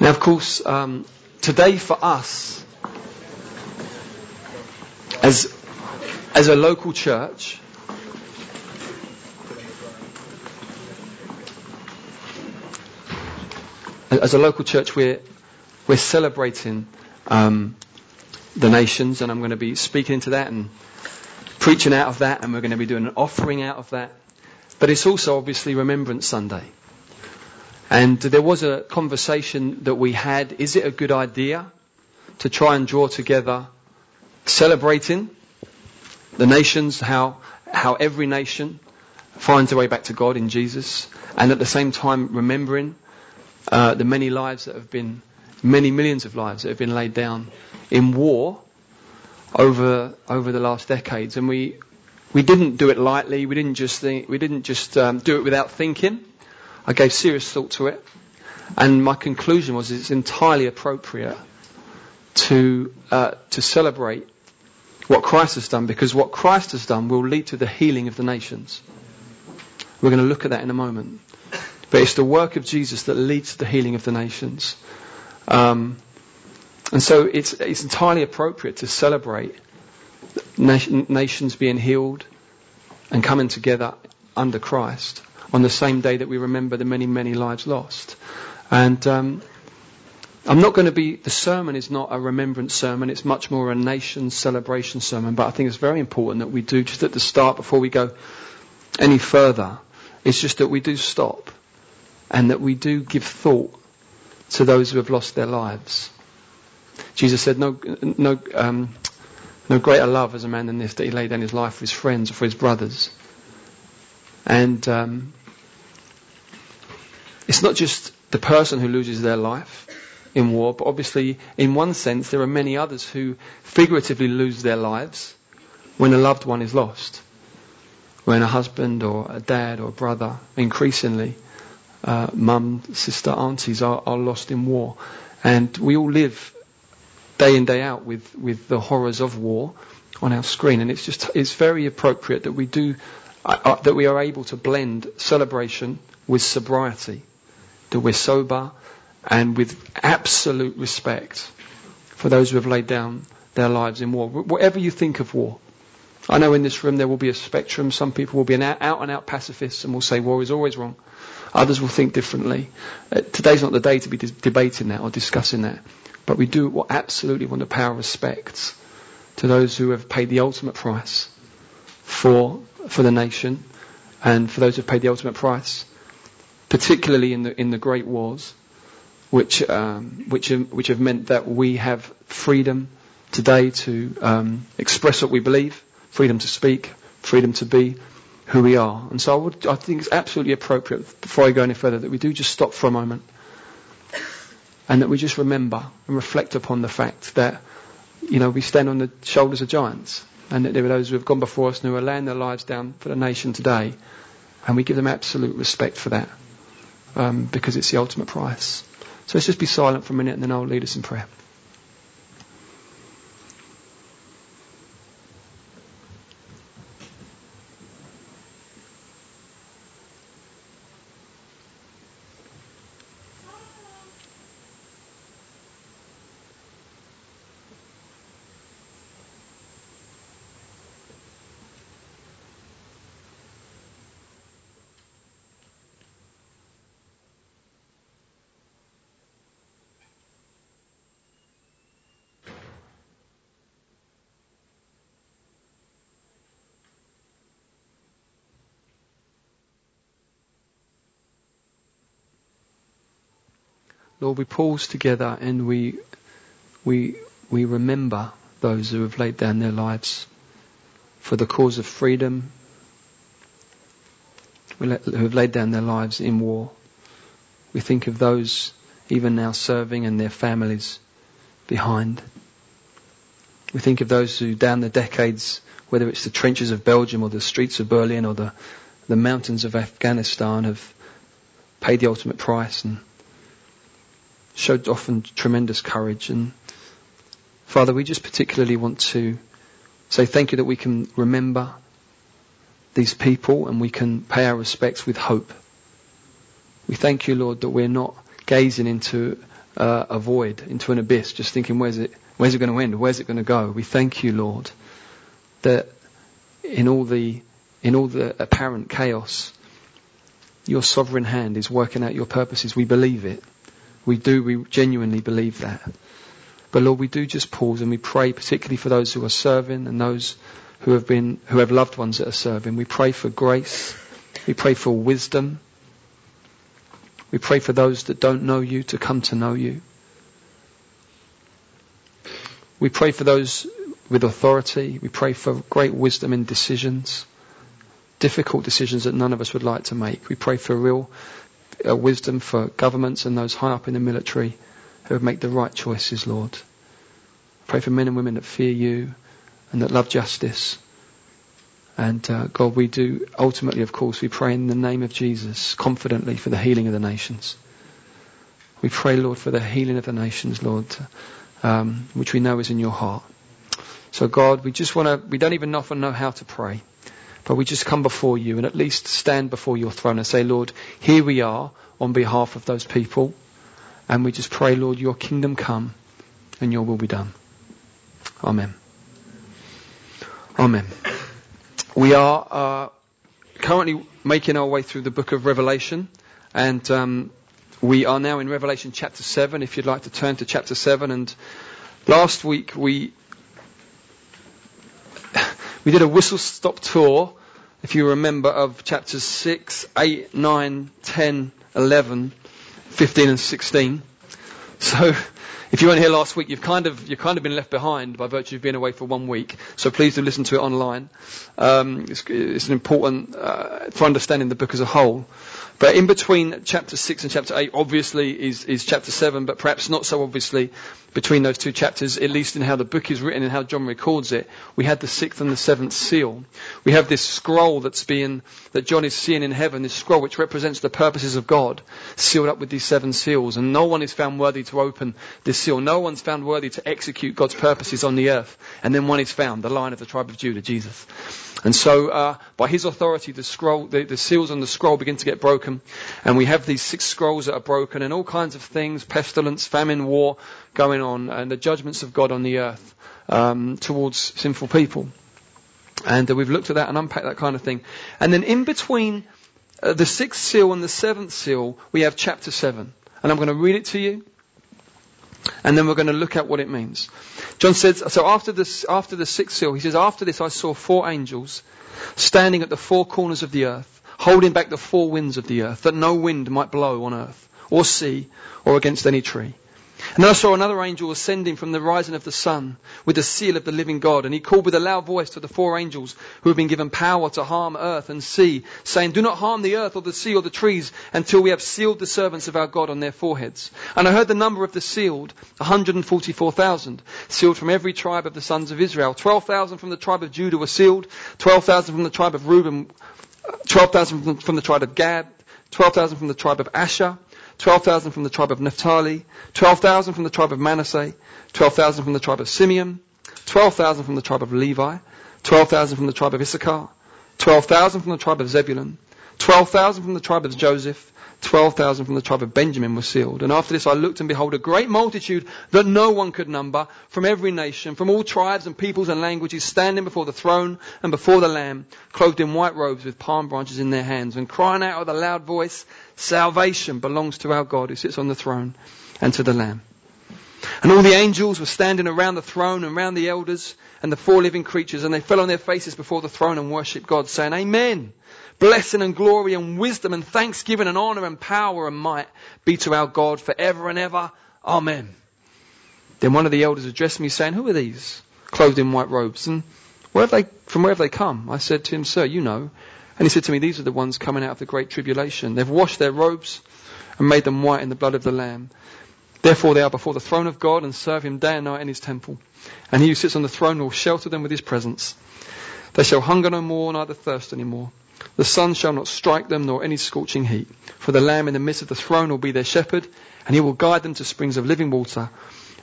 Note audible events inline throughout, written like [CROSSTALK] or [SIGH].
Now, of course, um, today for us, as as a local church, as a local church, we're we're celebrating um, the nations, and I'm going to be speaking into that and preaching out of that, and we're going to be doing an offering out of that. But it's also obviously Remembrance Sunday. And there was a conversation that we had. Is it a good idea to try and draw together celebrating the nations, how, how every nation finds a way back to God in Jesus, and at the same time remembering uh, the many lives that have been, many millions of lives that have been laid down in war over over the last decades, and we we didn't do it lightly. We didn't just think, we didn't just um, do it without thinking. I gave serious thought to it, and my conclusion was it's entirely appropriate to uh, to celebrate what Christ has done, because what Christ has done will lead to the healing of the nations. We're going to look at that in a moment. But it's the work of Jesus that leads to the healing of the nations. Um, and so it's, it's entirely appropriate to celebrate nation, nations being healed and coming together under Christ on the same day that we remember the many, many lives lost. And um, I'm not going to be, the sermon is not a remembrance sermon, it's much more a nation celebration sermon, but I think it's very important that we do, just at the start, before we go any further, it's just that we do stop and that we do give thought to those who have lost their lives. Jesus said, no, no, um, no greater love as a man than this, that he laid down his life for his friends or for his brothers. And um, it's not just the person who loses their life in war, but obviously, in one sense, there are many others who figuratively lose their lives when a loved one is lost. When a husband or a dad or a brother, increasingly, uh, mum, sister, aunties are, are lost in war. And we all live day in, day out with, with the horrors of war on our screen. And it's just, it's very appropriate that we do, uh, uh, that we are able to blend celebration with sobriety. That we're sober and with absolute respect for those who have laid down their lives in war. Whatever you think of war. I know in this room there will be a spectrum. Some people will be an out and out pacifists and will say war is always wrong. Others will think differently. Uh, today's not the day to be debating that or discussing that. But we do absolutely want to pay our respects to those who have paid the ultimate price for, for the nation and for those who have paid the ultimate price, particularly in the, in the great wars, which, um, which, have, which have meant that we have freedom today to um, express what we believe, freedom to speak, freedom to be who we are. And so I, would, I think it's absolutely appropriate, before I go any further, that we do just stop for a moment and that we just remember and reflect upon the fact that, you know, we stand on the shoulders of giants and that there are those who have gone before us and who are laying their lives down for the nation today. And we give them absolute respect for that um, because it's the ultimate price. So let's just be silent for a minute and then I'll lead us in prayer. Lord, we pause together and we, we, we remember those who have laid down their lives for the cause of freedom, who have laid down their lives in war. We think of those even now serving and their families behind. We think of those who down the decades, whether it's the trenches of Belgium or the streets of Berlin or the, the mountains of Afghanistan have paid the ultimate price and showed often tremendous courage. And Father, we just particularly want to say thank you that we can remember these people and we can pay our respects with hope. We thank you, Lord, that we're not gazing into uh, a void, into an abyss, just thinking, where's it, where's it going to end? Where's it going to go? We thank you, Lord, that in all the, in all the apparent chaos, your sovereign hand is working out your purposes. We believe it. We do, we genuinely believe that. But Lord, we do just pause and we pray particularly for those who are serving and those who have been, who have loved ones that are serving. We pray for grace. We pray for wisdom. We pray for those that don't know you to come to know you. We pray for those with authority. We pray for great wisdom in decisions, difficult decisions that none of us would like to make. We pray for real wisdom for governments and those high up in the military who would make the right choices, Lord. Pray for men and women that fear you and that love justice. And uh, God, we do ultimately, of course, we pray in the name of Jesus confidently for the healing of the nations. We pray, Lord, for the healing of the nations, Lord, um, which we know is in your heart. So, God, we just want to, we don't even often know how to pray, but we just come before you and at least stand before your throne and say, Lord, here we are on behalf of those people. And we just pray, Lord, your kingdom come and your will be done. Amen. Amen. We are uh, currently making our way through the book of Revelation, and um, we are now in Revelation chapter 7. If you'd like to turn to chapter 7, and last week we we did a whistle stop tour, if you remember, of chapters 6, 8, 9, 10, 11, 15 and 16. So if you weren't here last week, you've kind of you've kind of been left behind by virtue of being away for one week. So please do listen to it online. Um, it's, it's, an important uh, for understanding the book as a whole. But in between chapter 6 and chapter 8, obviously, is, is chapter 7, but perhaps not so obviously between those two chapters, at least in how the book is written and how John records it. We had the sixth and the seventh seal. We have this scroll that's being, that John is seeing in heaven, this scroll which represents the purposes of God, sealed up with these seven seals. And no one is found worthy to open this seal. No one's found worthy to execute God's purposes on the earth. And then one is found, the lion of the tribe of Judah, Jesus. And so, uh, by his authority, the scroll, the, the, seals on the scroll begin to get broken, and we have these six scrolls that are broken, and all kinds of things, pestilence, famine, war, going on, and the judgments of God on the earth um, towards sinful people. And uh, we've looked at that and unpacked that kind of thing. And then in between uh, the sixth seal and the seventh seal, we have chapter seven, and I'm going to read it to you. And then we're going to look at what it means. John says, so after this, after the sixth seal, he says, after this I saw four angels standing at the four corners of the earth, holding back the four winds of the earth, that no wind might blow on earth, or sea, or against any tree. And then I saw another angel ascending from the rising of the sun with the seal of the living God. And he called with a loud voice to the four angels who had been given power to harm earth and sea, saying, Do not harm the earth or the sea or the trees until we have sealed the servants of our God on their foreheads. And I heard the number of the sealed, 144,000, sealed from every tribe of the sons of Israel. 12,000 from the tribe of Judah were sealed, 12,000 from the tribe of Reuben, uh, 12,000 from the tribe of Gad, 12,000 from the tribe of Asher, 12,000 from the tribe of Naphtali, 12,000 from the tribe of Manasseh, 12,000 from the tribe of Simeon, 12,000 from the tribe of Levi, 12,000 from the tribe of Issachar, 12,000 from the tribe of Zebulun, 12,000 from the tribe of Joseph, 12,000 from the tribe of Benjamin were sealed. And after this I looked and behold a great multitude that no one could number from every nation, from all tribes and peoples and languages standing before the throne and before the Lamb, clothed in white robes with palm branches in their hands and crying out with a loud voice, salvation belongs to our God who sits on the throne and to the Lamb. And all the angels were standing around the throne and around the elders and the four living creatures and they fell on their faces before the throne and worshipped God saying, Amen blessing and glory and wisdom and thanksgiving and honor and power and might be to our God forever and ever. Amen. Then one of the elders addressed me saying, Who are these? Clothed in white robes. And where have they, from where have they come? I said to him, Sir, you know. And he said to me, These are the ones coming out of the great tribulation. They've washed their robes and made them white in the blood of the Lamb. Therefore they are before the throne of God and serve him day and night in his temple. And he who sits on the throne will shelter them with his presence. They shall hunger no more, neither thirst any more. The sun shall not strike them, nor any scorching heat. For the Lamb in the midst of the throne will be their shepherd, and he will guide them to springs of living water,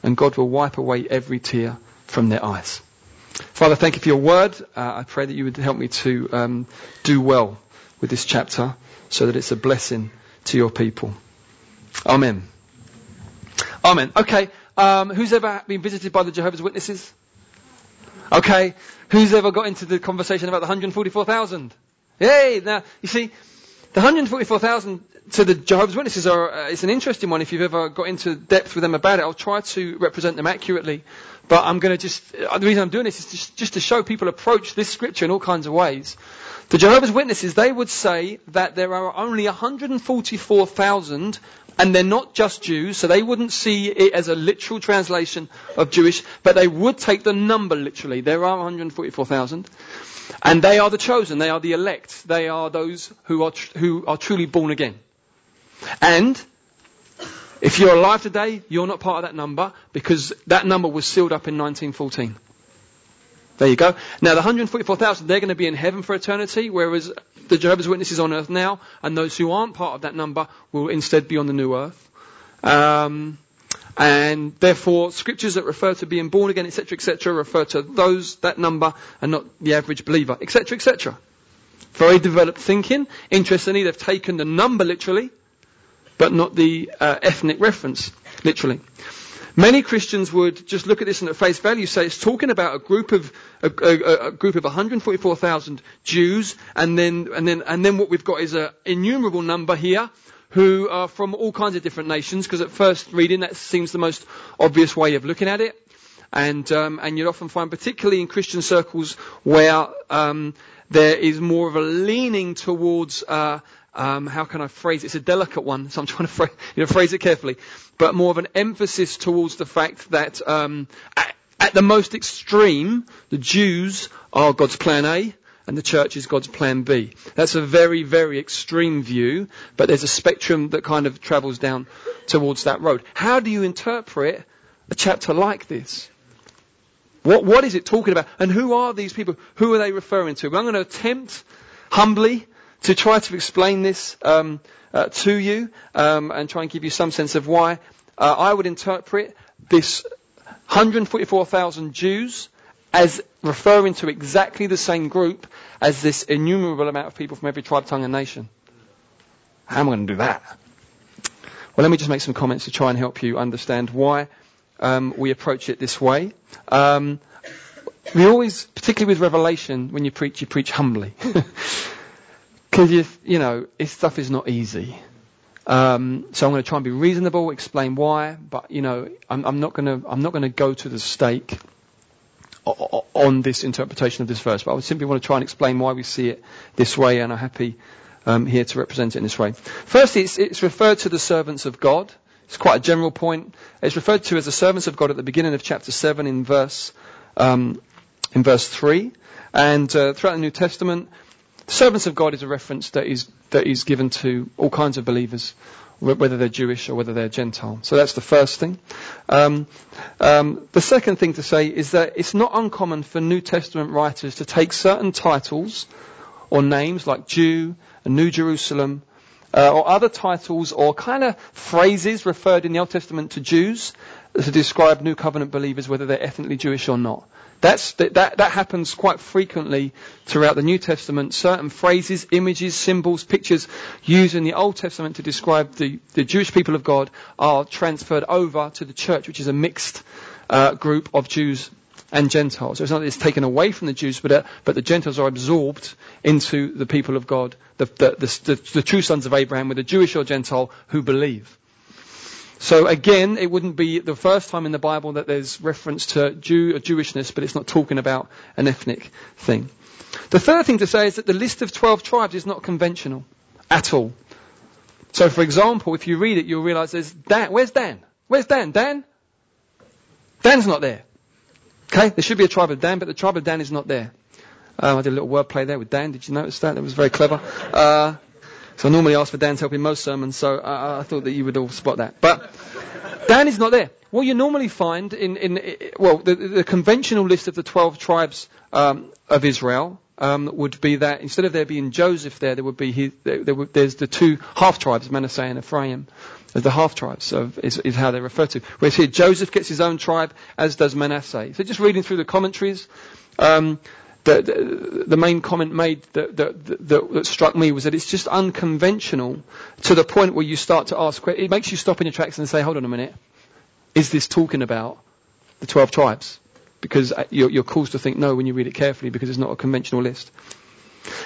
and God will wipe away every tear from their eyes. Father, thank you for your word. Uh, I pray that you would help me to um, do well with this chapter so that it's a blessing to your people. Amen. Amen. Okay. Um, who's ever been visited by the Jehovah's Witnesses? Okay. Who's ever got into the conversation about the 144,000? Yay! Now, you see, the 144,000 to the Jehovah's Witnesses are, uh, it's an interesting one if you've ever got into depth with them about it. I'll try to represent them accurately. But I'm going to just, uh, the reason I'm doing this is just, just to show people approach this scripture in all kinds of ways. The Jehovah's Witnesses, they would say that there are only 144,000 and they're not just Jews, so they wouldn't see it as a literal translation of Jewish, but they would take the number literally. There are 144,000. And they are the chosen, they are the elect, they are those who are, tr- who are truly born again. And if you're alive today, you're not part of that number because that number was sealed up in 1914. There you go. Now the 144,000, they're going to be in heaven for eternity, whereas the Jehovah's Witnesses on earth now, and those who aren't part of that number will instead be on the new earth. Um, and therefore, scriptures that refer to being born again, etc., etc., refer to those, that number, and not the average believer, etc., etc. Very developed thinking. Interestingly, they've taken the number literally, but not the uh, ethnic reference literally. Many Christians would just look at this and at face value say it's talking about a group of a, a, a group of 144,000 Jews, and then and then and then what we've got is an innumerable number here who are from all kinds of different nations. Because at first reading, that seems the most obvious way of looking at it. And um, and you'd often find, particularly in Christian circles, where um, there is more of a leaning towards uh, um, how can I phrase it? It's a delicate one, so I'm [LAUGHS] trying to phrase, you know, phrase it carefully. But more of an emphasis towards the fact that um, at, at the most extreme, the Jews are God's plan A, and the church is God's plan B. That's a very, very extreme view, but there's a spectrum that kind of travels down towards that road. How do you interpret a chapter like this? What, what is it talking about? And who are these people? Who are they referring to? I'm going to attempt humbly to try to explain this um, uh, to you um, and try and give you some sense of why uh, I would interpret this 144,000 Jews as referring to exactly the same group as this innumerable amount of people from every tribe, tongue, and nation. How am I going to do that? Well, let me just make some comments to try and help you understand why um, we approach it this way. Um, we always, particularly with Revelation, when you preach, you preach humbly. [LAUGHS] Because you, you know, this stuff is not easy. Um, so I'm going to try and be reasonable, explain why, but you know, I'm, I'm not going to I'm not going to go to the stake on this interpretation of this verse. But I would simply want to try and explain why we see it this way, and I'm happy um, here to represent it in this way. Firstly, it's, it's referred to the servants of God. It's quite a general point. It's referred to as the servants of God at the beginning of chapter seven in verse um, in verse three, and uh, throughout the New Testament servants of God is a reference that is, that is given to all kinds of believers, whether they're Jewish or whether they're Gentile. So that's the first thing. Um, um, the second thing to say is that it's not uncommon for New Testament writers to take certain titles or names like Jew and New Jerusalem uh, or other titles or kind of phrases referred in the Old Testament to Jews to describe New Covenant believers, whether they're ethnically Jewish or not. That's, that, that, that happens quite frequently throughout the New Testament. Certain phrases, images, symbols, pictures used in the Old Testament to describe the, the Jewish people of God are transferred over to the church, which is a mixed uh, group of Jews and Gentiles. So it's not that it's taken away from the Jews, but, uh, but the Gentiles are absorbed into the people of God, the, the, the, the true sons of Abraham, whether Jewish or Gentile, who believe. So again, it wouldn't be the first time in the Bible that there's reference to Jew or Jewishness, but it's not talking about an ethnic thing. The third thing to say is that the list of 12 tribes is not conventional at all. So for example, if you read it, you'll realize there's Dan. Where's Dan? Where's Dan? Dan? Dan's not there. Okay, there should be a tribe of Dan, but the tribe of Dan is not there. Um, I did a little wordplay there with Dan. Did you notice that? That was very clever. Uh, so I normally ask for Dan's help in most sermons, so I, I thought that you would all spot that. But Dan is not there. What you normally find in, in well, the, the, conventional list of the 12 tribes um, of Israel um, would be that instead of there being Joseph there, there would be his, there, there would, there's the two half tribes, Manasseh and Ephraim. As the half tribes of, is, is how they're referred to. Whereas here Joseph gets his own tribe, as does Manasseh. So just reading through the commentaries, um, the, main comment made that, struck me was that it's just unconventional to the point where you start to ask, it makes you stop in your tracks and say, hold on a minute. is this talking about the 12 tribes? Because uh, you're, caused to think no when you read it carefully because it's not a conventional list.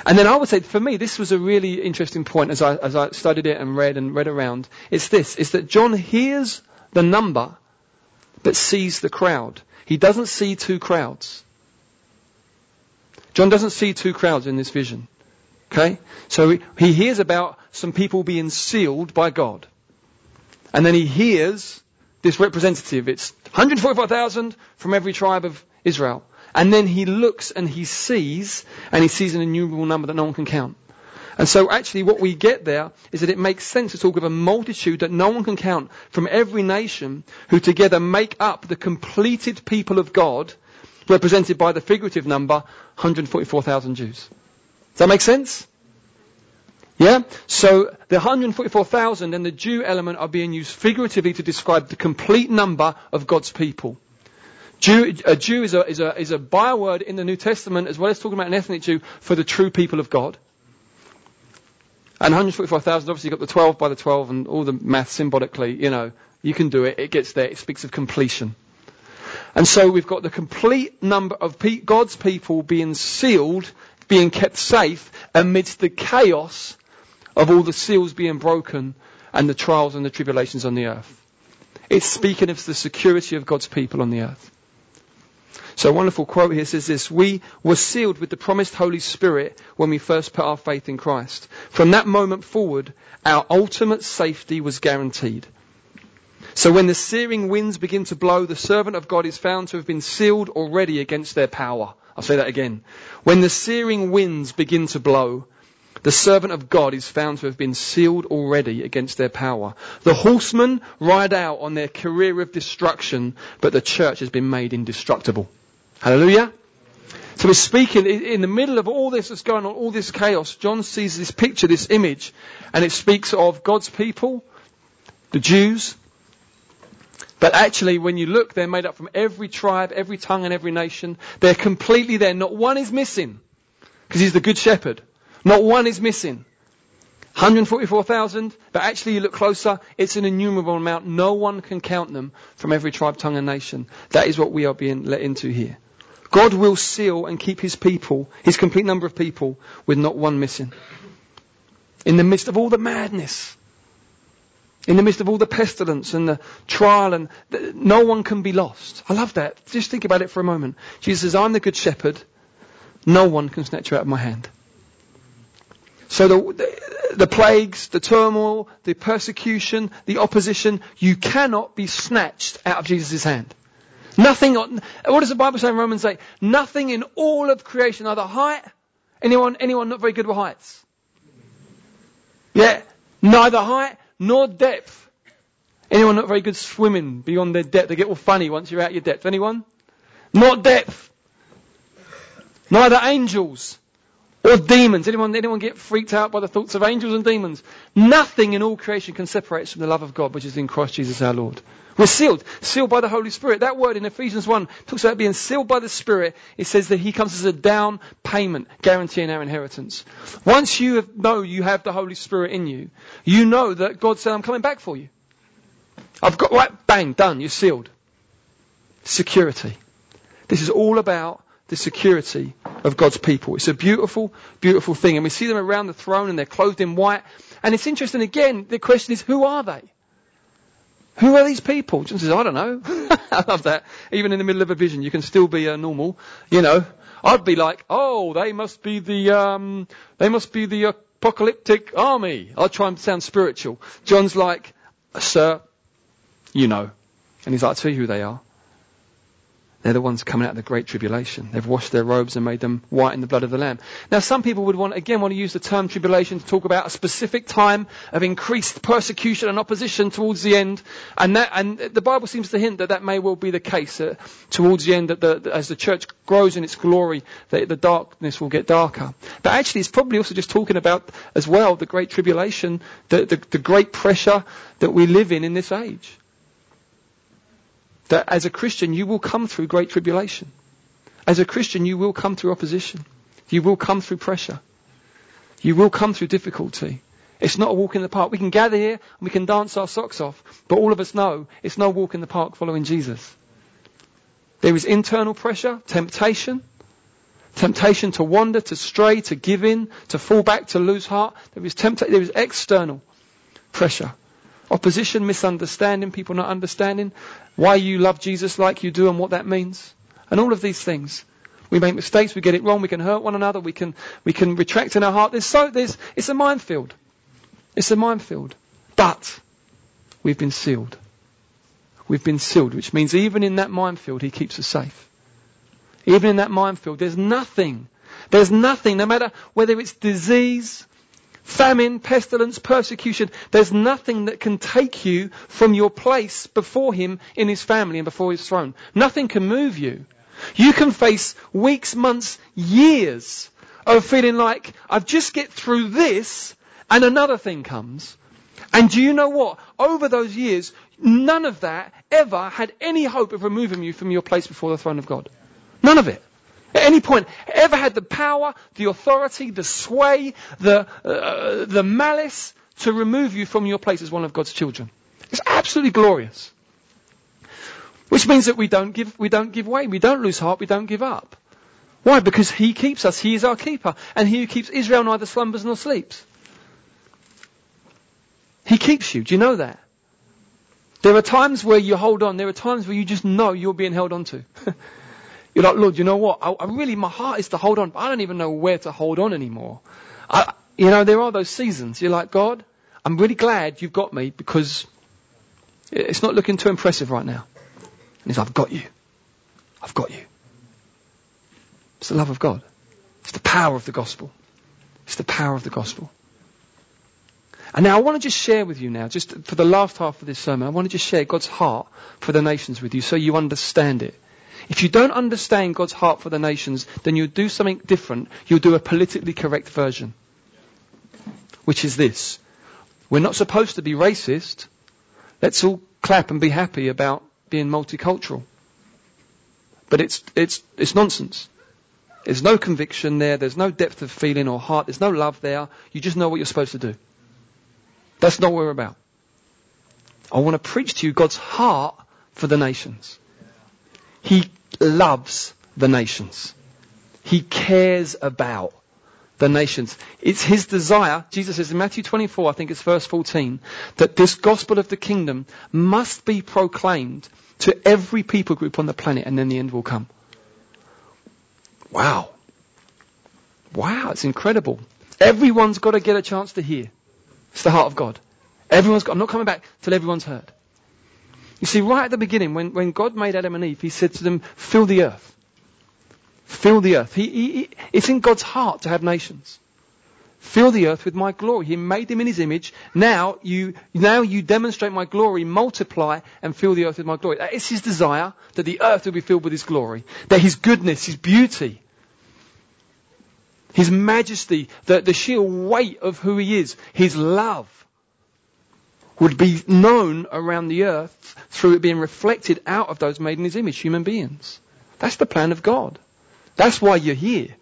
And then I would say, for me, this was a really interesting point as I, as I studied it and read and read around. It's this, is that John hears the number, but sees the crowd. He doesn't see two crowds. John doesn't see two crowds in this vision. Okay? So he hears about some people being sealed by God. And then he hears this representative. It's 145,000 from every tribe of Israel. And then he looks and he sees, and he sees an innumerable number that no one can count. And so actually what we get there is that it makes sense to talk of a multitude that no one can count from every nation who together make up the completed people of God represented by the figurative number 144,000 Jews. Does that make sense? Yeah? So the 144,000 and the Jew element are being used figuratively to describe the complete number of God's people. Jew, a Jew is a, is, a, is a byword in the New Testament as well as talking about an ethnic Jew for the true people of God. And 144,000, obviously you've got the 12 by the 12 and all the math symbolically, you know, you can do it. It gets there. It speaks of completion. And so we've got the complete number of pe- God's people being sealed, being kept safe amidst the chaos of all the seals being broken and the trials and the tribulations on the earth. It's speaking of the security of God's people on the earth. So a wonderful quote here says this, we were sealed with the promised Holy Spirit when we first put our faith in Christ. From that moment forward, our ultimate safety was guaranteed. So when the searing winds begin to blow, the servant of God is found to have been sealed already against their power. I'll say that again. When the searing winds begin to blow, the servant of God is found to have been sealed already against their power. The horsemen ride out on their career of destruction, but the church has been made indestructible. Hallelujah. So we're speaking in the middle of all this that's going on, all this chaos. John sees this picture, this image, and it speaks of God's people, the Jews. But actually, when you look, they're made up from every tribe, every tongue, and every nation. They're completely there. Not one is missing. Because he's the good shepherd. Not one is missing. 144,000, but actually you look closer, it's an innumerable amount. No one can count them from every tribe, tongue, and nation. That is what we are being let into here. God will seal and keep his people, his complete number of people, with not one missing. In the midst of all the madness, in the midst of all the pestilence and the trial and the, no one can be lost. I love that. Just think about it for a moment. Jesus says, I'm the good shepherd. No one can snatch you out of my hand. So the, the, the, plagues, the turmoil, the persecution, the opposition, you cannot be snatched out of Jesus' hand. Nothing, what does the Bible say in Romans 8? Nothing in all of creation, either height, anyone, anyone not very good with heights? Yeah, neither height nor depth. Anyone not very good swimming beyond their depth? They get all funny once you're out your depth. Anyone? Not depth. Neither angels or demons. Anyone, anyone get freaked out by the thoughts of angels and demons? Nothing in all creation can separate us from the love of God, which is in Christ Jesus our Lord. We're sealed, sealed by the Holy Spirit. That word in Ephesians 1 talks about being sealed by the Spirit. It says that He comes as a down payment, guaranteeing our inheritance. Once you have, know you have the Holy Spirit in you, you know that God said, I'm coming back for you. I've got, right, bang, done, you're sealed. Security. This is all about the security of God's people. It's a beautiful, beautiful thing. And we see them around the throne and they're clothed in white. And it's interesting again, the question is, who are they? Who are these people? John says, I don't know. [LAUGHS] I love that. Even in the middle of a vision, you can still be uh, normal. You know, I'd be like, oh, they must be the, um, they must be the apocalyptic army. I'll try and sound spiritual. John's like, sir, you know. And he's like, I'll tell you who they are. They're the ones coming out of the great tribulation. They've washed their robes and made them white in the blood of the Lamb. Now some people would want, again, want to use the term tribulation to talk about a specific time of increased persecution and opposition towards the end. And that, and the Bible seems to hint that that may well be the case uh, towards the end that the, as the church grows in its glory, the, the darkness will get darker. But actually it's probably also just talking about as well the great tribulation, the, the, the great pressure that we live in in this age that as a Christian you will come through great tribulation. As a Christian you will come through opposition. You will come through pressure. You will come through difficulty. It's not a walk in the park. We can gather here and we can dance our socks off, but all of us know it's no walk in the park following Jesus. There is internal pressure, temptation, temptation to wander, to stray, to give in, to fall back, to lose heart. There is there is external pressure. Opposition, misunderstanding, people not understanding why you love Jesus like you do and what that means. And all of these things. We make mistakes, we get it wrong, we can hurt one another, we can, we can retract in our heart. There's so, there's, it's a minefield. It's a minefield. But we've been sealed. We've been sealed, which means even in that minefield, He keeps us safe. Even in that minefield, there's nothing. There's nothing, no matter whether it's disease, famine, pestilence, persecution, there's nothing that can take you from your place before Him in His family and before His throne. Nothing can move you. You can face weeks, months, years of feeling like, I've just get through this and another thing comes. And do you know what? Over those years, none of that ever had any hope of removing you from your place before the throne of God. None of it. At any point, ever had the power, the authority, the sway, the, uh, the malice to remove you from your place as one of God's children. It's absolutely glorious. Which means that we don't give, we don't give way. We don't lose heart. We don't give up. Why? Because He keeps us. He is our keeper. And He who keeps Israel neither slumbers nor sleeps. He keeps you. Do you know that? There are times where you hold on. There are times where you just know you're being held on to. [LAUGHS] you're like, Lord, you know what? I, I, really, my heart is to hold on, but I don't even know where to hold on anymore. I, you know, there are those seasons. You're like, God, I'm really glad you've got me because it's not looking too impressive right now. And he's, like, I've got you. I've got you. It's the love of God. It's the power of the gospel. It's the power of the gospel. And now I want to just share with you now, just for the last half of this sermon, I want to just share God's heart for the nations with you so you understand it. If you don't understand God's heart for the nations, then you'll do something different. You'll do a politically correct version. Which is this. We're not supposed to be racist. Let's all clap and be happy about being multicultural. But it's, it's, it's nonsense. There's no conviction there. There's no depth of feeling or heart. There's no love there. You just know what you're supposed to do. That's not what we're about. I want to preach to you God's heart for the nations. He loves the nations. He cares about the nations. It's his desire, Jesus says in Matthew 24, I think it's verse 14, that this gospel of the kingdom must be proclaimed to every people group on the planet and then the end will come. Wow. Wow, it's incredible. Everyone's got to get a chance to hear. It's the heart of God. Everyone's got, I'm not coming back till everyone's heard. You see, right at the beginning, when, when God made Adam and Eve, He said to them, fill the earth. Fill the earth. He, he, he, it's in God's heart to have nations. Fill the earth with my glory. He made them in His image. Now you, now you demonstrate my glory, multiply and fill the earth with my glory. That is His desire, that the earth will be filled with His glory. That His goodness, His beauty, His majesty, the, the sheer weight of who He is, His love would be known around the earth through it being reflected out of those made in His image, human beings. That's the plan of God. That's why you're here.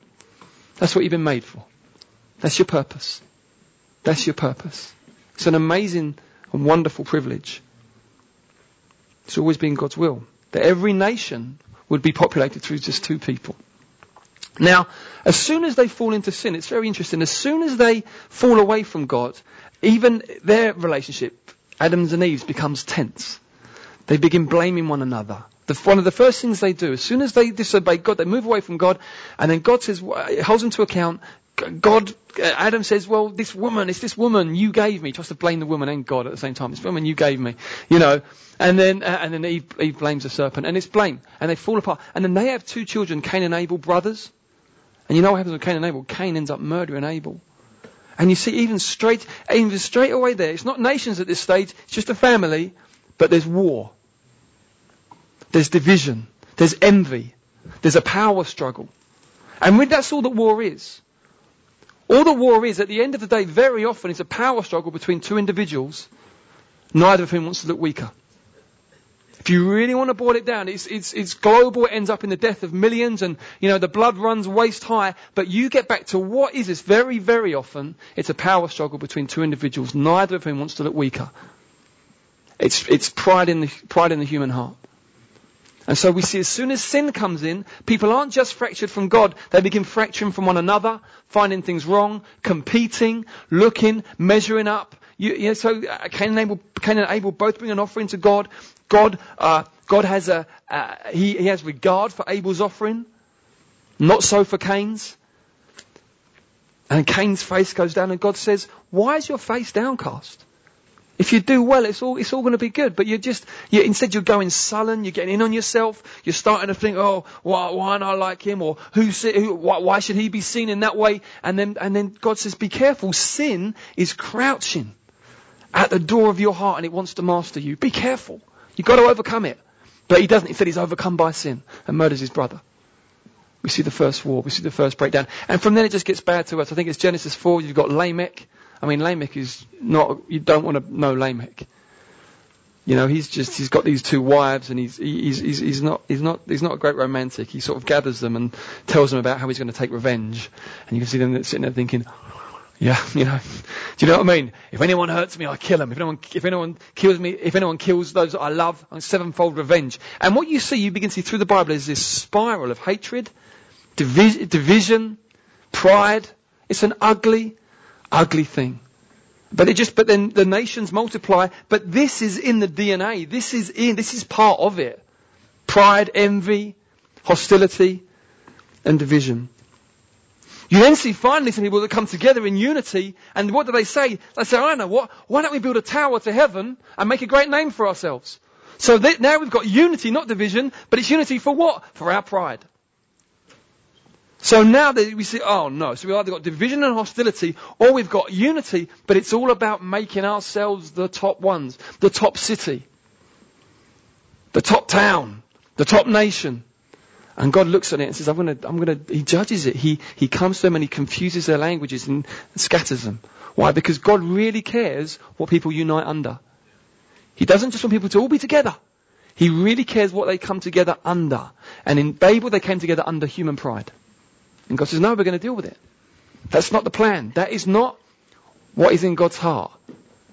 That's what you've been made for. That's your purpose. That's your purpose. It's an amazing and wonderful privilege. It's always been God's will that every nation would be populated through just two people. Now, as soon as they fall into sin, it's very interesting. As soon as they fall away from God, even their relationship, Adam's and Eve's, becomes tense. They begin blaming one another. The, one of the first things they do, as soon as they disobey God, they move away from God, and then God says, holds them to account. God, uh, Adam says, well, this woman, it's this woman you gave me. He tries to blame the woman and God at the same time. It's woman you gave me, you know. And then, uh, and then Eve, Eve blames the serpent, and it's blame, and they fall apart. And then they have two children, Cain and Abel, brothers. And you know what happens with Cain and Abel? Cain ends up murdering Abel. And you see, even straight, even straight away there, it's not nations at this stage, it's just a family, but there's war. There's division. There's envy. There's a power struggle. And that's all that war is. All that war is, at the end of the day, very often is a power struggle between two individuals, neither of whom wants to look weaker. If you really want to boil it down, it's, it's, it's global. It ends up in the death of millions and, you know, the blood runs waist high. But you get back to what is this? Very, very often, it's a power struggle between two individuals, neither of whom wants to look weaker. It's, it's pride in the, pride in the human heart. And so we see as soon as sin comes in, people aren't just fractured from God, they begin fracturing from one another, finding things wrong, competing, looking, measuring up. You, you know, so uh, Cain and, Abel, Cain and Abel both bring an offering to God. God, uh, God has a, uh, he, he has regard for Abel's offering, not so for Cain's. And Cain's face goes down and God says, why is your face downcast? If you do well, it's all, it's all going to be good. But you're just, you instead you're going sullen, you're getting in on yourself, you're starting to think, oh, why, why not I like him? Or who, who why, why should he be seen in that way? And then, and then God says, be careful. Sin is crouching at the door of your heart and it wants to master you. Be careful. You've got to overcome it. But he doesn't. He said he's overcome by sin and murders his brother. We see the first war. We see the first breakdown. And from then it just gets bad to us. I think it's Genesis 4. You've got Lamech. I mean, Lamech is not, you don't want to know Lamech. You know, he's just, he's got these two wives and he's, he's, he's, he's not, he's not, he's not a great romantic. He sort of gathers them and tells them about how he's going to take revenge. And you can see them sitting there thinking, yeah, [LAUGHS] you know, do you know what I mean? If anyone hurts me, I kill them. If anyone, if anyone kills me, if anyone kills those that I love, I'm sevenfold revenge. And what you see, you begin to see through the Bible is this spiral of hatred, divi- division, pride. It's an ugly, ugly thing. But it just, but then the nations multiply. But this is in the DNA. This is in, this is part of it. Pride, envy, hostility, and division. You then see finally some people that come together in unity, and what do they say? They say, I know what, why don't we build a tower to heaven and make a great name for ourselves? So now we've got unity, not division, but it's unity for what? For our pride. So now that we see, oh no, so we've either got division and hostility, or we've got unity, but it's all about making ourselves the top ones, the top city, the top town, the top nation. And God looks at it and says, I'm gonna, I'm gonna, He judges it. He, He comes to them and He confuses their languages and scatters them. Why? Because God really cares what people unite under. He doesn't just want people to all be together. He really cares what they come together under. And in Babel, they came together under human pride. And God says, no, we're going to deal with it. That's not the plan. That is not what is in God's heart.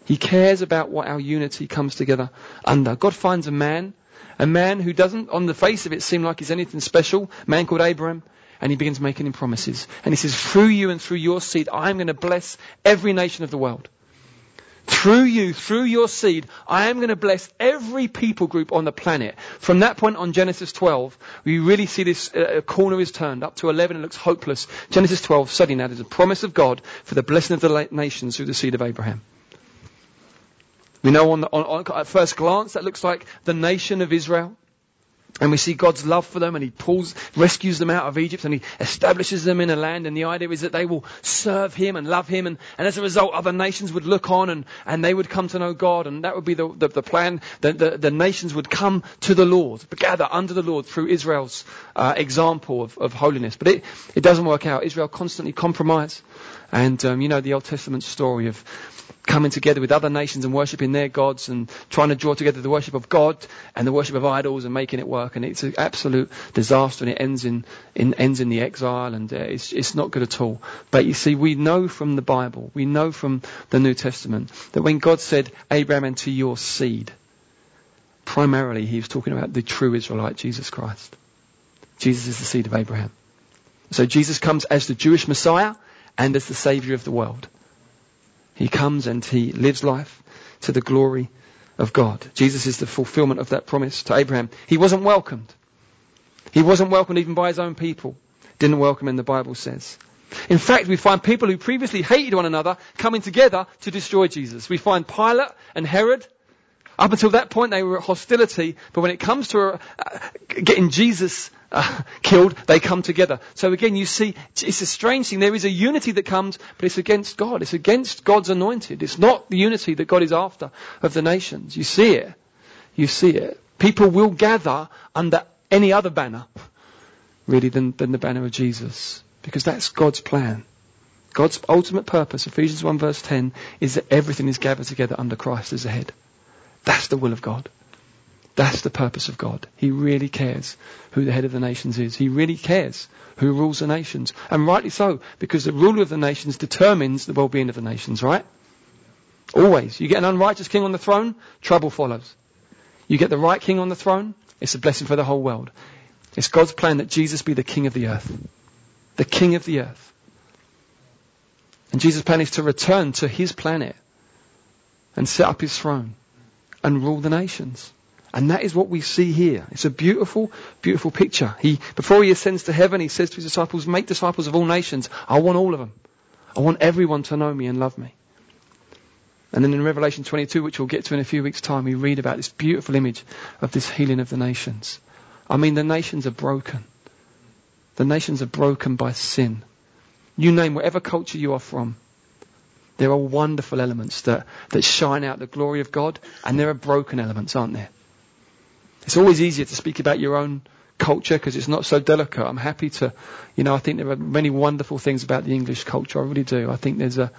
He cares about what our unity comes together under. God finds a man a man who doesn't, on the face of it, seem like he's anything special, a man called Abraham, and he begins making him promises. And he says, through you and through your seed, I'm going to bless every nation of the world. Through you, through your seed, I am going to bless every people group on the planet. From that point on Genesis 12, we really see this uh, corner is turned up to 11 it looks hopeless. Genesis 12, studying that is a promise of God for the blessing of the nations through the seed of Abraham. We know on, on, on, at first glance that looks like the nation of Israel. And we see God's love for them and He pulls, rescues them out of Egypt and He establishes them in a land and the idea is that they will serve Him and love Him and, and as a result other nations would look on and, and they would come to know God and that would be the, the, the plan. that the, the, nations would come to the Lord, gather under the Lord through Israel's uh, example of, of holiness. But it, it doesn't work out. Israel constantly compromise. And um, you know the Old Testament story of coming together with other nations and worshipping their gods and trying to draw together the worship of God and the worship of idols and making it work. And it's an absolute disaster and it ends in, in ends in the exile and uh, it's, it's not good at all. But you see, we know from the Bible, we know from the New Testament that when God said, Abraham and to your seed, primarily he was talking about the true Israelite, Jesus Christ. Jesus is the seed of Abraham. So Jesus comes as the Jewish Messiah and as the Saviour of the world. He comes and he lives life to the glory of God. Jesus is the fulfillment of that promise to Abraham. He wasn't welcomed. He wasn't welcomed even by his own people. Didn't welcome him, the Bible says. In fact, we find people who previously hated one another coming together to destroy Jesus. We find Pilate and Herod. Up until that point, they were at hostility, but when it comes to uh, getting Jesus uh, killed, they come together. So again, you see, it's a strange thing. There is a unity that comes, but it's against God. It's against God's anointed. It's not the unity that God is after of the nations. You see it. You see it. People will gather under any other banner, really, than, than the banner of Jesus. Because that's God's plan. God's ultimate purpose, Ephesians 1 verse 10, is that everything is gathered together under Christ as a head. That's the will of God. That's the purpose of God. He really cares who the head of the nations is. He really cares who rules the nations. And rightly so, because the ruler of the nations determines the well-being of the nations, right? Always. You get an unrighteous king on the throne, trouble follows. You get the right king on the throne, it's a blessing for the whole world. It's God's plan that Jesus be the king of the earth. The king of the earth. And Jesus' plan is to return to his planet and set up his throne and rule the nations. And that is what we see here. It's a beautiful, beautiful picture. He, before he ascends to heaven, he says to his disciples, make disciples of all nations. I want all of them. I want everyone to know me and love me. And then in Revelation 22, which we'll get to in a few weeks' time, we read about this beautiful image of this healing of the nations. I mean, the nations are broken. The nations are broken by sin. You name whatever culture you are from. There are wonderful elements that, that shine out the glory of God, and there are broken elements, aren't there? It's always easier to speak about your own culture because it's not so delicate. I'm happy to, you know, I think there are many wonderful things about the English culture. I really do. I think there's a,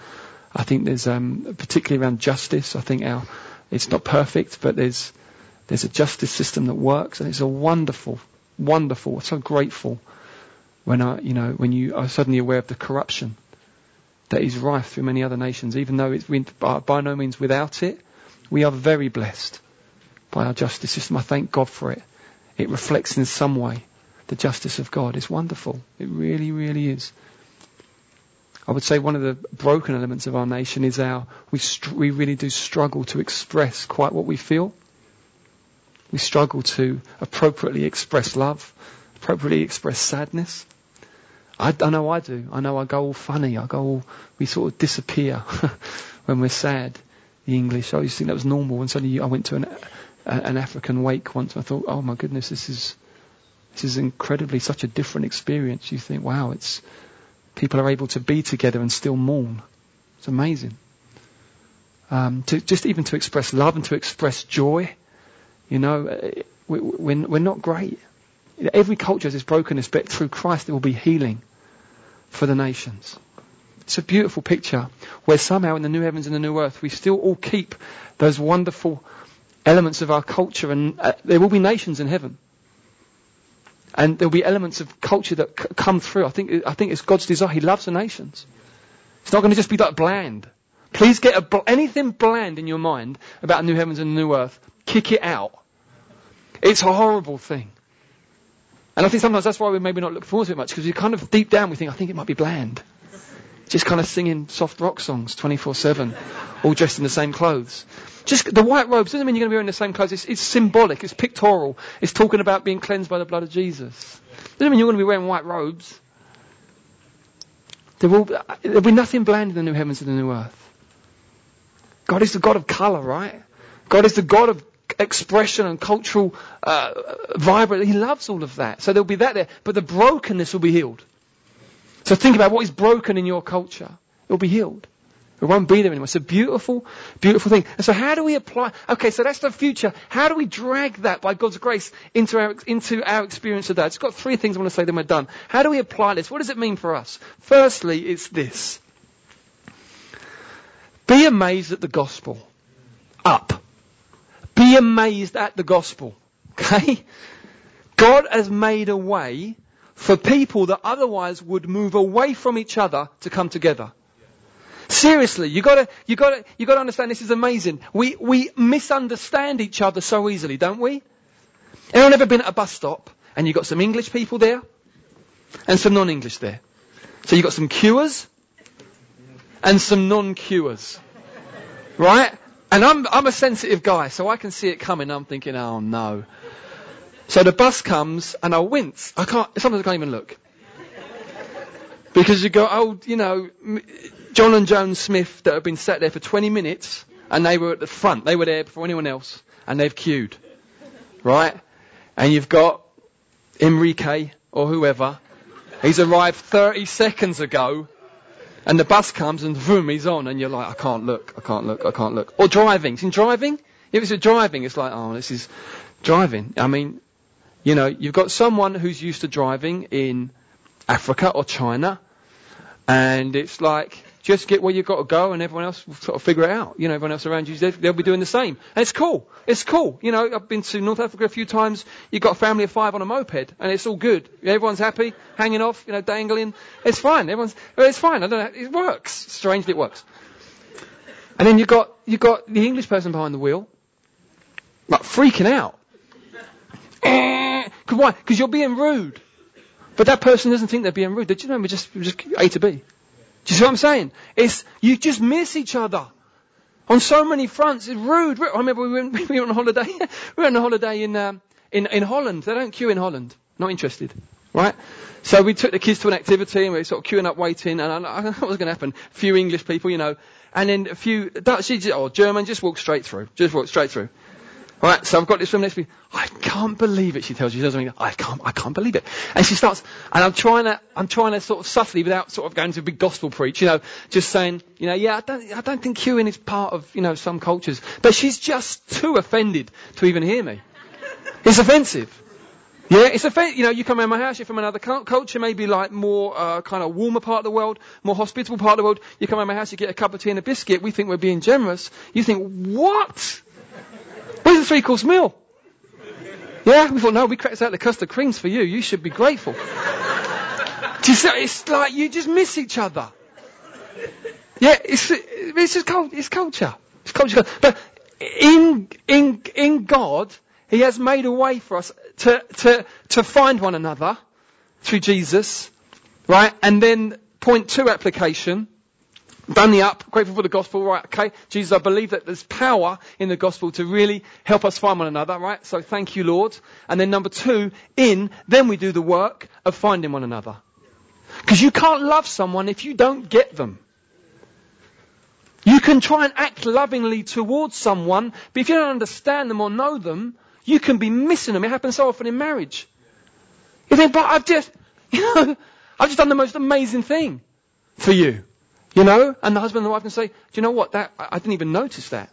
I think there's, um, particularly around justice. I think our, it's not perfect, but there's, there's a justice system that works, and it's a wonderful, wonderful. So grateful when I, you know, when you are suddenly aware of the corruption that is rife through many other nations, even though it's by, no means without it. We are very blessed by our justice system. I thank God for it. It reflects in some way the justice of God. It's wonderful. It really, really is. I would say one of the broken elements of our nation is our, we, str- we really do struggle to express quite what we feel. We struggle to appropriately express love, appropriately express sadness. I, I know I do. I know I go all funny. I go all, we sort of disappear [LAUGHS] when we're sad. The English. I used to think that was normal. And suddenly I went to an, an African wake once. I thought, oh my goodness, this is, this is incredibly such a different experience. You think, wow, it's, people are able to be together and still mourn. It's amazing. Um, to just even to express love and to express joy, you know, uh, we, we're, we're not great. Every culture has its brokenness, but through Christ there will be healing for the nations. It's a beautiful picture where somehow in the new heavens and the new earth we still all keep those wonderful elements of our culture and uh, there will be nations in heaven. And there'll be elements of culture that c- come through. I think, I think it's God's desire. He loves the nations. It's not going to just be that bland. Please get bl- anything bland in your mind about new heavens and new earth. Kick it out. It's a horrible thing. And I think sometimes that's why we maybe not look forward to it much, because we kind of deep down we think, I think it might be bland. Just kind of singing soft rock songs 24-7, all dressed in the same clothes. Just the white robes doesn't mean you're going to be wearing the same clothes. It's, it's symbolic. It's pictorial. It's talking about being cleansed by the blood of Jesus. Doesn't mean you're going to be wearing white robes. There will, there will be nothing bland in the new heavens and the new earth. God is the God of colour, right? God is the God of expression and cultural uh, vibrant. He loves all of that. So there'll be that there. But the brokenness will be healed. So think about what is broken in your culture. It will be healed. It won't be there anymore. It's a beautiful, beautiful thing. And so how do we apply, okay, so that's the future. How do we drag that by God's grace into our, into our experience of that? It's got three things I want to say, then we're done. How do we apply this? What does it mean for us? Firstly, it's this. Be amazed at the gospel. Up. Be amazed at the gospel. [LAUGHS] Okay? God has made a way for people that otherwise would move away from each other to come together. Seriously, you gotta, you gotta, you gotta understand this is amazing. We, we misunderstand each other so easily, don't we? Anyone ever been at a bus stop and you've got some English people there and some non-English there? So you've got some cures and some non-cures. Right? And I'm, I'm a sensitive guy, so I can see it coming. I'm thinking, oh no. So the bus comes and I wince. I can't, sometimes I can't even look. Because you go, oh, you know, John and Joan Smith that have been sat there for 20 minutes and they were at the front. They were there before anyone else and they've queued. Right? And you've got Enrique or whoever. He's arrived 30 seconds ago and the bus comes and boom, he's on, and you're like, I can't look, I can't look, I can't look. Or driving. In driving, if it's a driving, it's like, oh, this is driving. I mean, you know, you've got someone who's used to driving in Africa or China, and it's like, just get where you've got to go and everyone else will sort of figure it out. You know, everyone else around you, they'll be doing the same. And it's cool. It's cool. You know, I've been to North Africa a few times. You've got a family of five on a moped and it's all good. Everyone's happy, hanging off, you know, dangling. It's fine. Everyone's, it's fine. I don't know. It works. Strangely it works. And then you've got, you've got the English person behind the wheel, like freaking out. Eh, Cause why? Because you're being rude. But that person doesn't think they're being rude. Did you know we're just, we're just A to B? Do you see what I'm saying? It's, you just miss each other. On so many fronts, it's rude. I remember we went, [LAUGHS] we went on a holiday, [LAUGHS] we went on a holiday in, um, in, in Holland. They don't queue in Holland. Not interested. Right? So we took the kids to an activity and we were sort of queuing up waiting and I, [LAUGHS] I know what was going to happen. A few English people, you know, and then a few Dutch or German just walked straight through. Just walked straight through. Right, so I've got this woman next to me. I can't believe it. She tells you, she tells me, I can't, I can't believe it. And she starts, and I'm trying to, I'm trying to sort of subtly, without sort of going to a big gospel preach, you know, just saying, you know, yeah, I don't, I don't think queuing is part of, you know, some cultures. But she's just too offended to even hear me. It's offensive. Yeah, it's offensive. You know, you come around my house, you're from another culture, maybe like more uh, kind of warmer part of the world, more hospitable part of the world. You come around my house, you get a cup of tea and a biscuit. We think we're being generous. You think, what? Where's the three course meal? Yeah, we thought, no, we cracked out the custard creams for you. You should be grateful. it's like you just miss each other. Yeah, it's, it's just it's culture. It's culture. But in, in, in God, He has made a way for us to, to, to find one another through Jesus, right? And then point two application, done the up, grateful for the gospel, right, okay. Jesus, I believe that there's power in the gospel to really help us find one another, right? So thank you, Lord. And then number two, in, then we do the work of finding one another. Because you can't love someone if you don't get them. You can try and act lovingly towards someone, but if you don't understand them or know them, you can be missing them. It happens so often in marriage. You think, but I've just, [LAUGHS] you know, I've just done the most amazing thing for you. You know? And the husband and the wife can say, do you know what? That, I, didn't even notice that.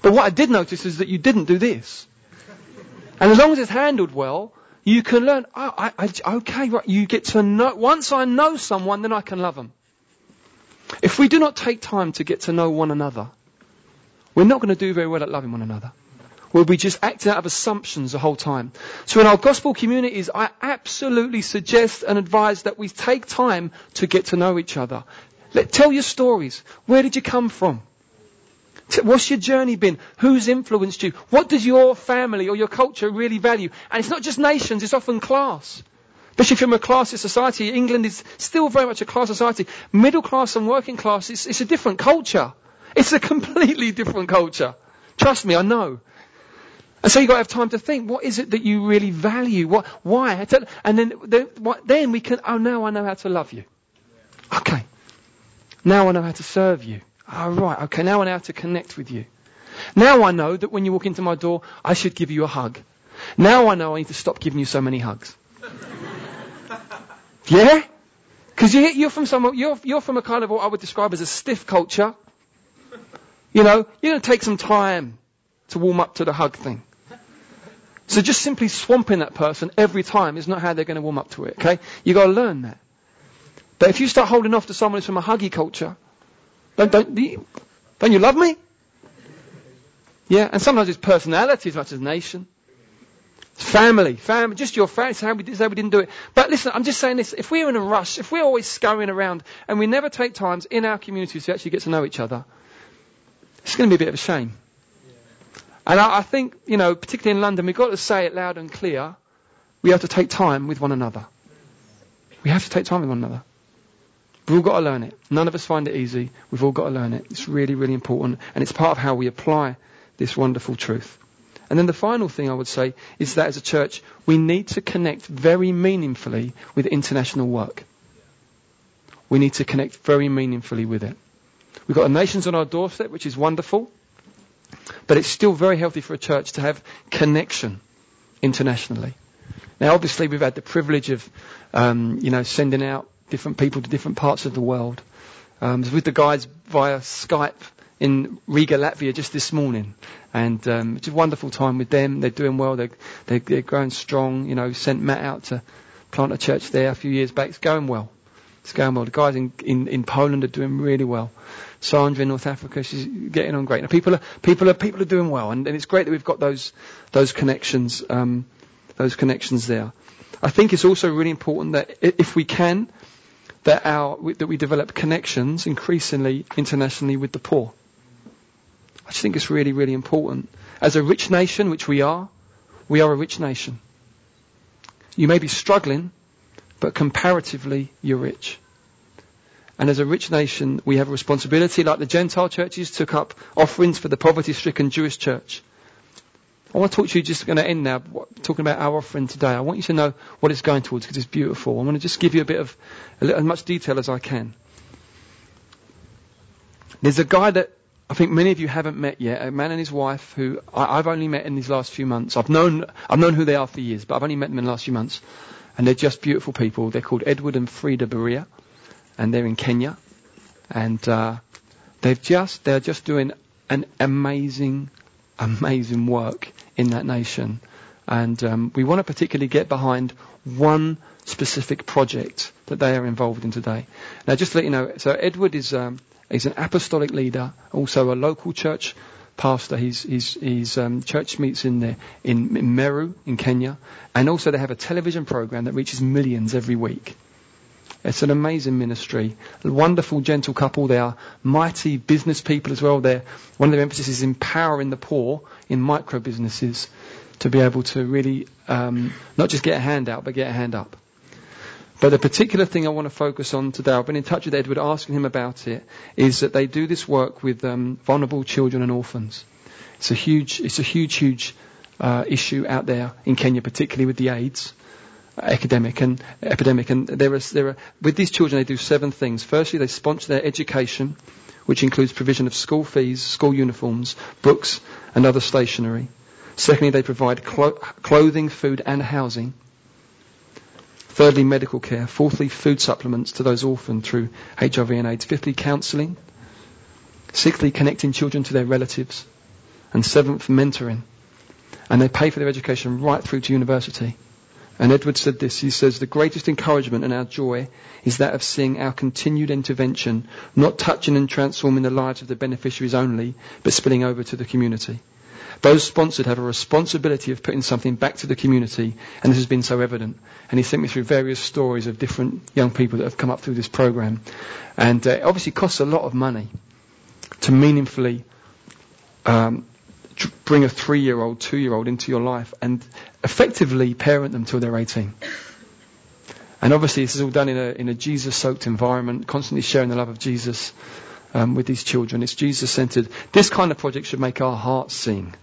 But what I did notice is that you didn't do this. And as long as it's handled well, you can learn, oh, I, I, okay, right, you get to know, once I know someone, then I can love them. If we do not take time to get to know one another, we're not going to do very well at loving one another. We'll be just acting out of assumptions the whole time. So in our gospel communities, I absolutely suggest and advise that we take time to get to know each other. Let, tell your stories. Where did you come from? What's your journey been? Who's influenced you? What does your family or your culture really value? And it's not just nations, it's often class. Especially if you're a classist society, England is still very much a class society. Middle class and working class, it's, it's a different culture. It's a [LAUGHS] completely different culture. Trust me, I know. And so you've got to have time to think, what is it that you really value? What, why? And then, then, what, then we can, oh, now I know how to love you. Okay. Now I know how to serve you. Oh, right. Okay. Now I know how to connect with you. Now I know that when you walk into my door, I should give you a hug. Now I know I need to stop giving you so many hugs. [LAUGHS] yeah? Because you, you're from some, you're, you're from a kind of what I would describe as a stiff culture. You know, you're going to take some time to warm up to the hug thing. So just simply swamping that person every time is not how they're going to warm up to it, okay? You've got to learn that. But if you start holding off to someone who's from a huggy culture, don't, don't, don't you love me? Yeah, and sometimes it's personality as much as nation. It's family, family, just your family. It's how we, it's how we didn't do it. But listen, I'm just saying this. If we're in a rush, if we're always scurrying around and we never take times in our communities to actually get to know each other, it's going to be a bit of a shame. And I, I think, you know, particularly in London, we've got to say it loud and clear. We have to take time with one another. We have to take time with one another. We've all got to learn it. None of us find it easy. We've all got to learn it. It's really, really important. And it's part of how we apply this wonderful truth. And then the final thing I would say is that as a church, we need to connect very meaningfully with international work. We need to connect very meaningfully with it. We've got the nations on our doorstep, which is wonderful. But it's still very healthy for a church to have connection internationally. Now, obviously, we've had the privilege of, um, you know, sending out different people to different parts of the world. Um, I was with the guys via Skype in Riga, Latvia, just this morning, and um, it's a wonderful time with them. They're doing well. They're, they're, they're growing strong. You know, sent Matt out to plant a church there a few years back. It's going well. It's going well. The guys in, in, in Poland are doing really well. Sandra in North Africa, she's getting on great. Now people are people are people are doing well, and, and it's great that we've got those those connections um, those connections there. I think it's also really important that if we can, that our that we develop connections increasingly internationally with the poor. I just think it's really really important. As a rich nation, which we are, we are a rich nation. You may be struggling, but comparatively you're rich. And as a rich nation, we have a responsibility, like the Gentile churches took up offerings for the poverty-stricken Jewish church. I want to talk to you, just going to end now, talking about our offering today. I want you to know what it's going towards because it's beautiful. I want to just give you a bit of, as much detail as I can. There's a guy that I think many of you haven't met yet, a man and his wife who I, have only met in these last few months. I've known, I've known who they are for years, but I've only met them in the last few months. And they're just beautiful people. They're called Edward and Frida Berea and they're in Kenya, and uh, they've just they're just doing an amazing, amazing work in that nation, and um, we want to particularly get behind one specific project that they are involved in today. Now, just to let you know, so Edward is um, an apostolic leader, also a local church pastor. His um, church meets in there in, in Meru in Kenya, and also they have a television program that reaches millions every week. It's an amazing ministry. A wonderful, gentle couple. They are mighty business people as well. They're, one of their emphasis is empowering the poor in micro businesses to be able to really um, not just get a hand out, but get a hand up. But the particular thing I want to focus on today, I've been in touch with Edward asking him about it, is that they do this work with um, vulnerable children and orphans. It's a huge, it's a huge, huge uh, issue out there in Kenya, particularly with the AIDS academic and epidemic. And there are, there are, with these children, they do seven things. Firstly, they sponsor their education, which includes provision of school fees, school uniforms, books, and other stationery. Secondly, they provide clo- clothing, food, and housing. Thirdly, medical care. Fourthly, food supplements to those orphaned through HIV and AIDS. Fifthly, counselling. Sixthly, connecting children to their relatives. And seventh, mentoring. And they pay for their education right through to university. And Edward said this, he says, the greatest encouragement and our joy is that of seeing our continued intervention not touching and transforming the lives of the beneficiaries only, but spilling over to the community. Those sponsored have a responsibility of putting something back to the community, and this has been so evident. And he sent me through various stories of different young people that have come up through this program. And uh, it obviously costs a lot of money to meaningfully um, bring a three-year-old, two-year-old into your life and effectively parent them till they're 18. And obviously this is all done in a, in a Jesus-soaked environment, constantly sharing the love of Jesus um, with these children. It's Jesus-centered. This kind of project should make our hearts sing.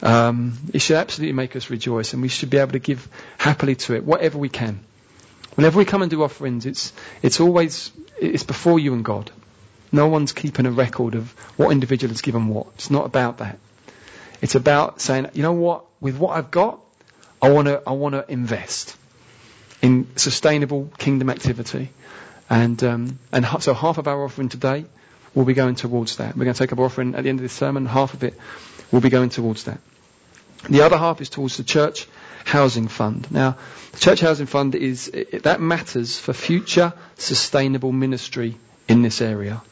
Um, it should absolutely make us rejoice and we should be able to give happily to it, whatever we can. Whenever we come and do offerings, it's, it's always, it's before you and God. No one's keeping a record of what individual has given what. It's not about that. It's about saying, you know what, with what I've got, I want to I want to invest in sustainable kingdom activity, and um, and so half of our offering today will be going towards that. We're going to take up offering at the end of this sermon. Half of it will be going towards that. The other half is towards the church housing fund. Now, the church housing fund is it, that matters for future sustainable ministry in this area.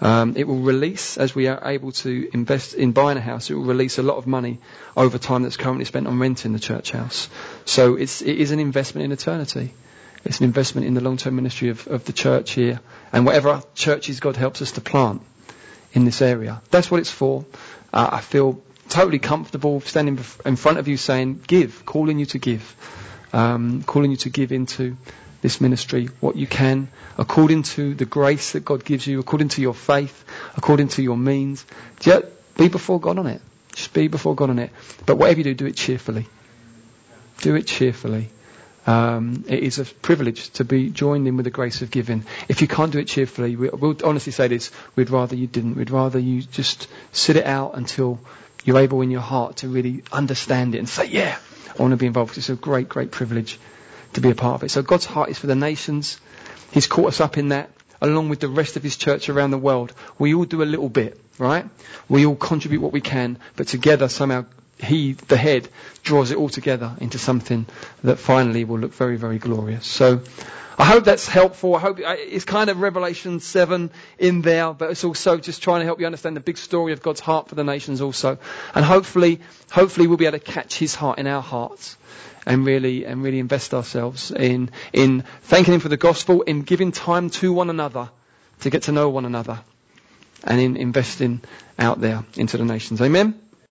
Um, it will release, as we are able to invest in buying a house, it will release a lot of money over time that's currently spent on renting the church house. So it's, it is an investment in eternity. It's an investment in the long-term ministry of, of the church here and whatever churches God helps us to plant in this area. That's what it's for. Uh, I feel totally comfortable standing in front of you saying, give, calling you to give, um, calling you to give into this ministry what you can according to the grace that God gives you, according to your faith, according to your means. Just be before God on it. Just be before God on it. But whatever you do, do it cheerfully. Do it cheerfully. Um, it is a privilege to be joined in with the grace of giving. If you can't do it cheerfully, we, will honestly say this, we'd rather you didn't. We'd rather you just sit it out until you're able in your heart to really understand it and say, yeah, I want to be involved. It's a great, great privilege to be a part of it. So God's heart is for the nations. He's caught us up in that along with the rest of his church around the world. We all do a little bit, right? We all contribute what we can, but together somehow he, the head, draws it all together into something that finally will look very, very glorious. So I hope that's helpful. I hope it's kind of Revelation 7 in there, but it's also just trying to help you understand the big story of God's heart for the nations also. And hopefully, hopefully we'll be able to catch His heart in our hearts and really, and really invest ourselves in, in thanking Him for the gospel, in giving time to one another to get to know one another and in investing out there into the nations. Amen?